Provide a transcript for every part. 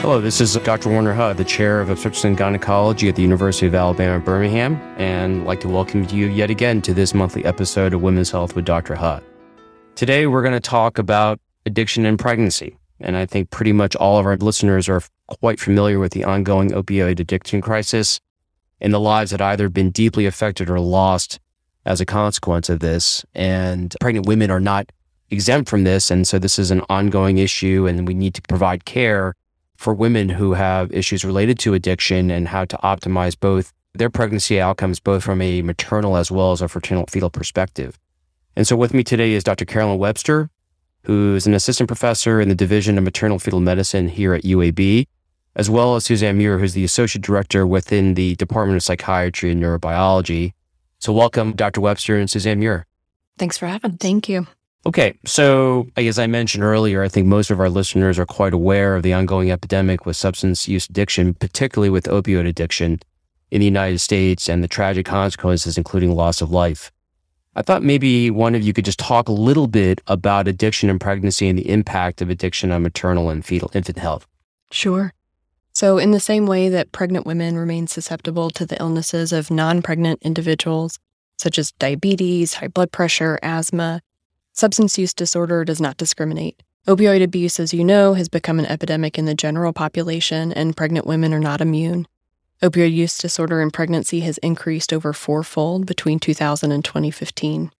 Hello, this is Dr. Warner Huh, the chair of obstetrics and gynecology at the University of Alabama at Birmingham, and I'd like to welcome you yet again to this monthly episode of Women's Health with Dr. Huh. Today, we're going to talk about addiction and pregnancy. And I think pretty much all of our listeners are quite familiar with the ongoing opioid addiction crisis and the lives that either been deeply affected or lost as a consequence of this. And pregnant women are not exempt from this. And so this is an ongoing issue, and we need to provide care for women who have issues related to addiction and how to optimize both their pregnancy outcomes, both from a maternal as well as a fraternal fetal perspective. And so with me today is Dr. Carolyn Webster, who's an assistant professor in the Division of Maternal Fetal Medicine here at UAB, as well as Suzanne Muir, who's the associate director within the Department of Psychiatry and Neurobiology. So welcome, Dr. Webster and Suzanne Muir. Thanks for having. Thank you. Okay, so as I mentioned earlier, I think most of our listeners are quite aware of the ongoing epidemic with substance use addiction, particularly with opioid addiction in the United States and the tragic consequences, including loss of life. I thought maybe one of you could just talk a little bit about addiction and pregnancy and the impact of addiction on maternal and fetal infant health. Sure. So, in the same way that pregnant women remain susceptible to the illnesses of non pregnant individuals, such as diabetes, high blood pressure, asthma, substance use disorder does not discriminate. Opioid abuse, as you know, has become an epidemic in the general population, and pregnant women are not immune. Opioid use disorder in pregnancy has increased over fourfold between 2000 and 2015.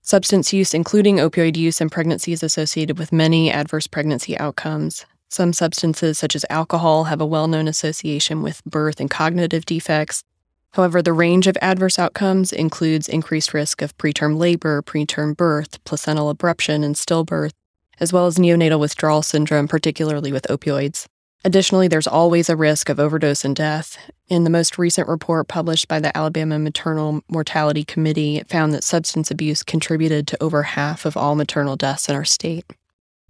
Substance use, including opioid use in pregnancy, is associated with many adverse pregnancy outcomes. Some substances, such as alcohol, have a well known association with birth and cognitive defects. However, the range of adverse outcomes includes increased risk of preterm labor, preterm birth, placental abruption, and stillbirth, as well as neonatal withdrawal syndrome, particularly with opioids. Additionally, there's always a risk of overdose and death. In the most recent report published by the Alabama Maternal Mortality Committee, it found that substance abuse contributed to over half of all maternal deaths in our state.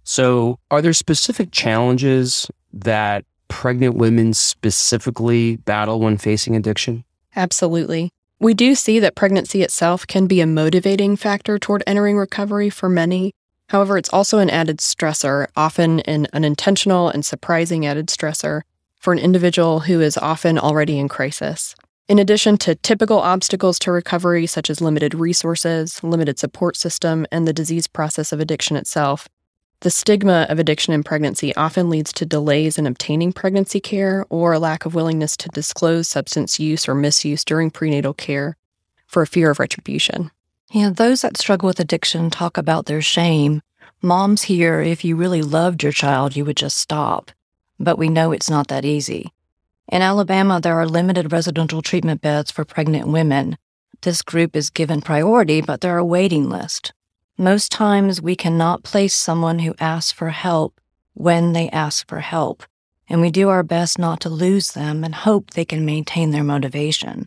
So, are there specific challenges that pregnant women specifically battle when facing addiction? Absolutely. We do see that pregnancy itself can be a motivating factor toward entering recovery for many, However, it's also an added stressor, often an unintentional and surprising added stressor for an individual who is often already in crisis. In addition to typical obstacles to recovery, such as limited resources, limited support system, and the disease process of addiction itself, the stigma of addiction in pregnancy often leads to delays in obtaining pregnancy care or a lack of willingness to disclose substance use or misuse during prenatal care for a fear of retribution. Yeah, those that struggle with addiction talk about their shame. Moms hear if you really loved your child, you would just stop. But we know it's not that easy. In Alabama, there are limited residential treatment beds for pregnant women. This group is given priority, but there are waiting lists. Most times, we cannot place someone who asks for help when they ask for help, and we do our best not to lose them and hope they can maintain their motivation.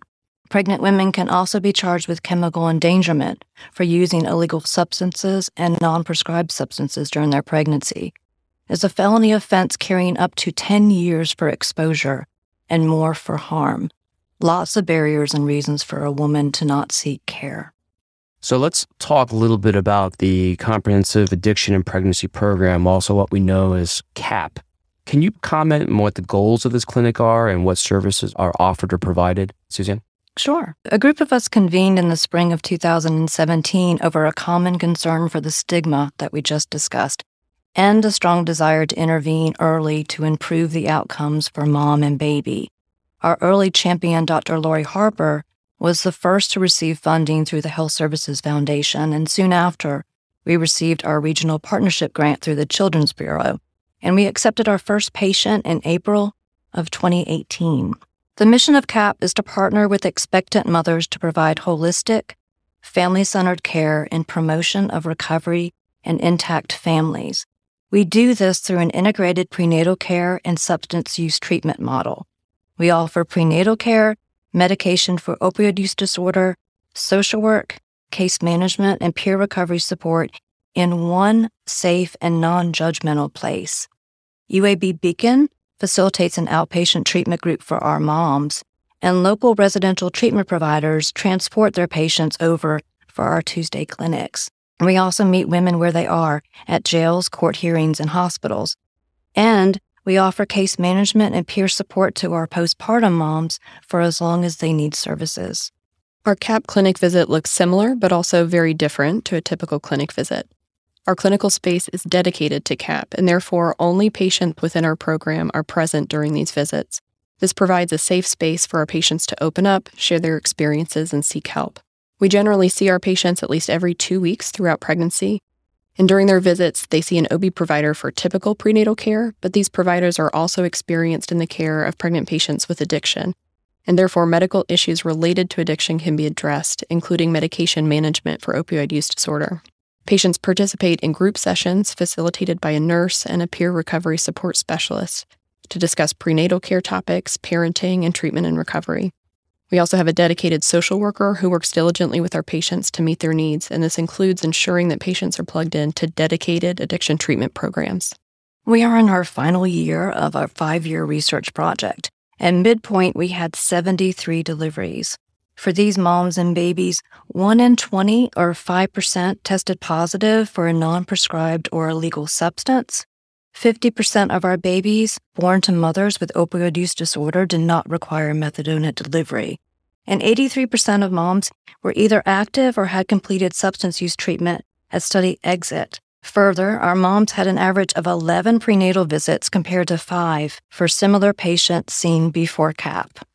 Pregnant women can also be charged with chemical endangerment for using illegal substances and non prescribed substances during their pregnancy. It's a felony offense carrying up to 10 years for exposure and more for harm. Lots of barriers and reasons for a woman to not seek care. So let's talk a little bit about the Comprehensive Addiction and Pregnancy Program, also what we know as CAP. Can you comment on what the goals of this clinic are and what services are offered or provided, Suzanne? Sure. A group of us convened in the spring of 2017 over a common concern for the stigma that we just discussed and a strong desire to intervene early to improve the outcomes for mom and baby. Our early champion, Dr. Lori Harper, was the first to receive funding through the Health Services Foundation, and soon after, we received our regional partnership grant through the Children's Bureau, and we accepted our first patient in April of 2018. The mission of CAP is to partner with expectant mothers to provide holistic, family centered care and promotion of recovery and intact families. We do this through an integrated prenatal care and substance use treatment model. We offer prenatal care, medication for opioid use disorder, social work, case management, and peer recovery support in one safe and non judgmental place. UAB Beacon facilitates an outpatient treatment group for our moms, and local residential treatment providers transport their patients over for our Tuesday clinics. We also meet women where they are at jails, court hearings, and hospitals. And We offer case management and peer support to our postpartum moms for as long as they need services. Our CAP clinic visit looks similar, but also very different to a typical clinic visit. Our clinical space is dedicated to CAP, and therefore only patients within our program are present during these visits. This provides a safe space for our patients to open up, share their experiences, and seek help. We generally see our patients at least every two weeks throughout pregnancy, and during their visits, they see an OB provider for typical prenatal care, but these providers are also experienced in the care of pregnant patients with addiction. And therefore, medical issues related to addiction can be addressed, including medication management for opioid use disorder. Patients participate in group sessions facilitated by a nurse and a peer recovery support specialist to discuss prenatal care topics, parenting, and treatment and recovery. We also have a dedicated social worker who works diligently with our patients to meet their needs, and this includes ensuring that patients are plugged in to dedicated addiction treatment programs. We are in our final year of our five year research project. At midpoint, we had 73 deliveries. For these moms and babies, 1 in 20 or 5% tested positive for a non prescribed or illegal substance. 50% of our babies born to mothers with opioid use disorder did not require methadone at delivery. And 83% of moms were either active or had completed substance use treatment at study exit. Further, our moms had an average of 11 prenatal visits compared to five for similar patients seen before CAP.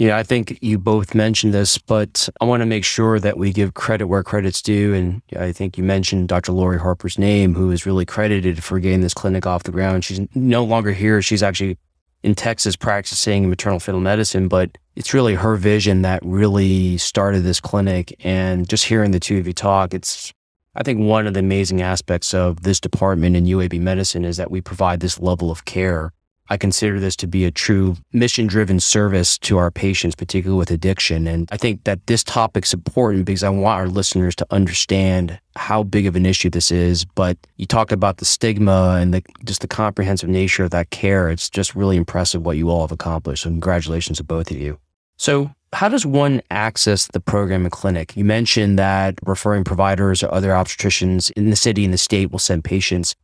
Yeah, I think you both mentioned this, but I want to make sure that we give credit where credit's due. And I think you mentioned Dr. Lori Harper's name, who is really credited for getting this clinic off the ground. She's no longer here. She's actually in Texas practicing maternal fetal medicine, but it's really her vision that really started this clinic. And just hearing the two of you talk, it's, I think one of the amazing aspects of this department in UAB medicine is that we provide this level of care I consider this to be a true mission driven service to our patients, particularly with addiction. And I think that this topic's important because I want our listeners to understand how big of an issue this is. But you talked about the stigma and the, just the comprehensive nature of that care. It's just really impressive what you all have accomplished. So congratulations to both of you. So how does one access the program and clinic? You mentioned that referring providers or other obstetricians in the city and the state will send patients.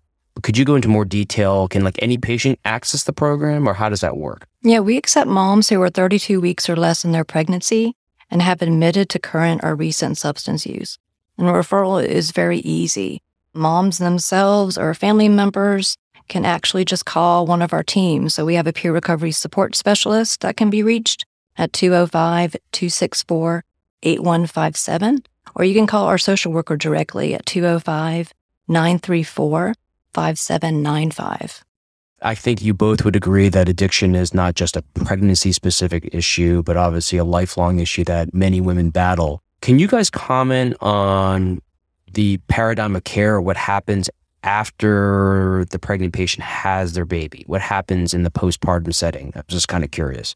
Could you go into more detail? Can like any patient access the program or how does that work? Yeah, we accept moms who are 32 weeks or less in their pregnancy and have admitted to current or recent substance use. And referral is very easy. Moms themselves or family members can actually just call one of our teams. So we have a peer recovery support specialist that can be reached at 205 264 8157, or you can call our social worker directly at 205 934 5795. I think you both would agree that addiction is not just a pregnancy specific issue, but obviously a lifelong issue that many women battle. Can you guys comment on the paradigm of care, what happens after the pregnant patient has their baby? What happens in the postpartum setting? I'm just kind of curious.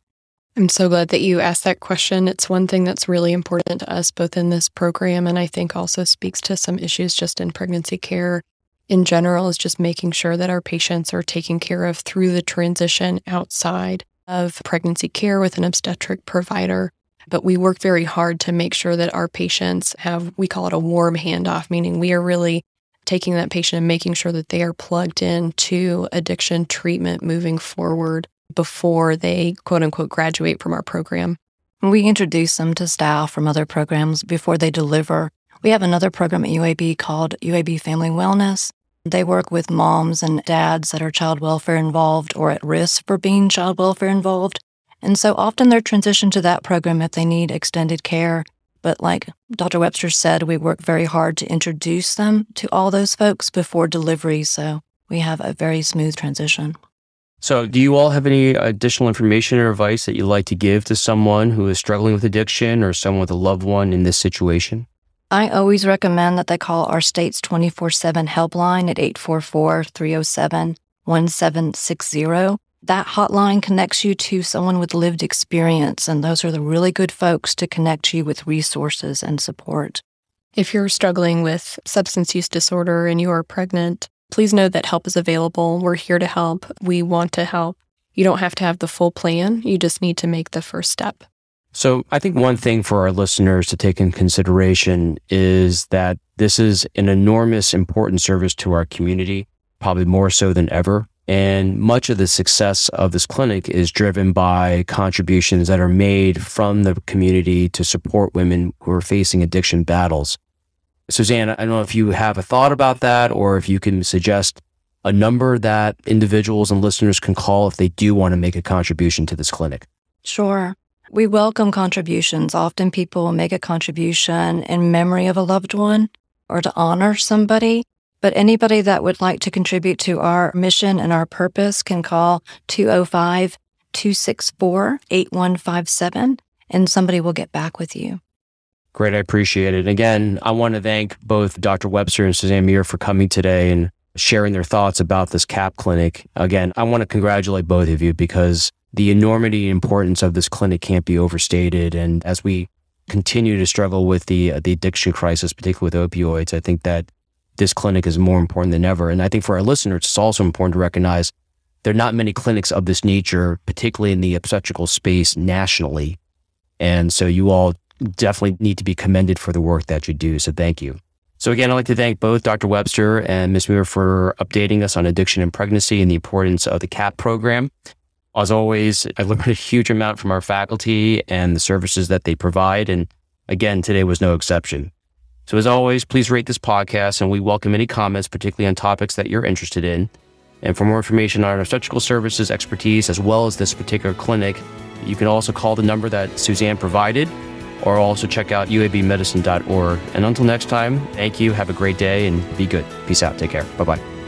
I'm so glad that you asked that question. It's one thing that's really important to us, both in this program and I think also speaks to some issues just in pregnancy care in general is just making sure that our patients are taken care of through the transition outside of pregnancy care with an obstetric provider. But we work very hard to make sure that our patients have, we call it a warm handoff, meaning we are really taking that patient and making sure that they are plugged in to addiction treatment moving forward before they quote unquote graduate from our program. We introduce them to staff from other programs before they deliver. We have another program at UAB called UAB Family Wellness they work with moms and dads that are child welfare involved or at risk for being child welfare involved. And so often they're transitioned to that program if they need extended care. But like Dr. Webster said, we work very hard to introduce them to all those folks before delivery. So we have a very smooth transition. So, do you all have any additional information or advice that you'd like to give to someone who is struggling with addiction or someone with a loved one in this situation? I always recommend that they call our state's 24 7 helpline at 844 307 1760. That hotline connects you to someone with lived experience, and those are the really good folks to connect you with resources and support. If you're struggling with substance use disorder and you are pregnant, please know that help is available. We're here to help. We want to help. You don't have to have the full plan, you just need to make the first step. So I think one thing for our listeners to take in consideration is that this is an enormous important service to our community, probably more so than ever. And much of the success of this clinic is driven by contributions that are made from the community to support women who are facing addiction battles. Suzanne, I don't know if you have a thought about that or if you can suggest a number that individuals and listeners can call if they do want to make a contribution to this clinic. Sure. We welcome contributions. Often people make a contribution in memory of a loved one or to honor somebody. But anybody that would like to contribute to our mission and our purpose can call 205 264 8157 and somebody will get back with you. Great. I appreciate it. Again, I want to thank both Dr. Webster and Suzanne Muir for coming today and sharing their thoughts about this CAP clinic. Again, I want to congratulate both of you because the enormity and importance of this clinic can't be overstated. And as we continue to struggle with the uh, the addiction crisis, particularly with opioids, I think that this clinic is more important than ever. And I think for our listeners, it's also important to recognize there are not many clinics of this nature, particularly in the obstetrical space nationally. And so you all definitely need to be commended for the work that you do. So thank you. So again, I'd like to thank both Dr. Webster and Ms. Muir for updating us on addiction and pregnancy and the importance of the CAP program. As always, I learned a huge amount from our faculty and the services that they provide. And again, today was no exception. So as always, please rate this podcast and we welcome any comments, particularly on topics that you're interested in. And for more information on our obstetrical services expertise, as well as this particular clinic, you can also call the number that Suzanne provided or also check out uabmedicine.org. And until next time, thank you. Have a great day and be good. Peace out. Take care. Bye bye.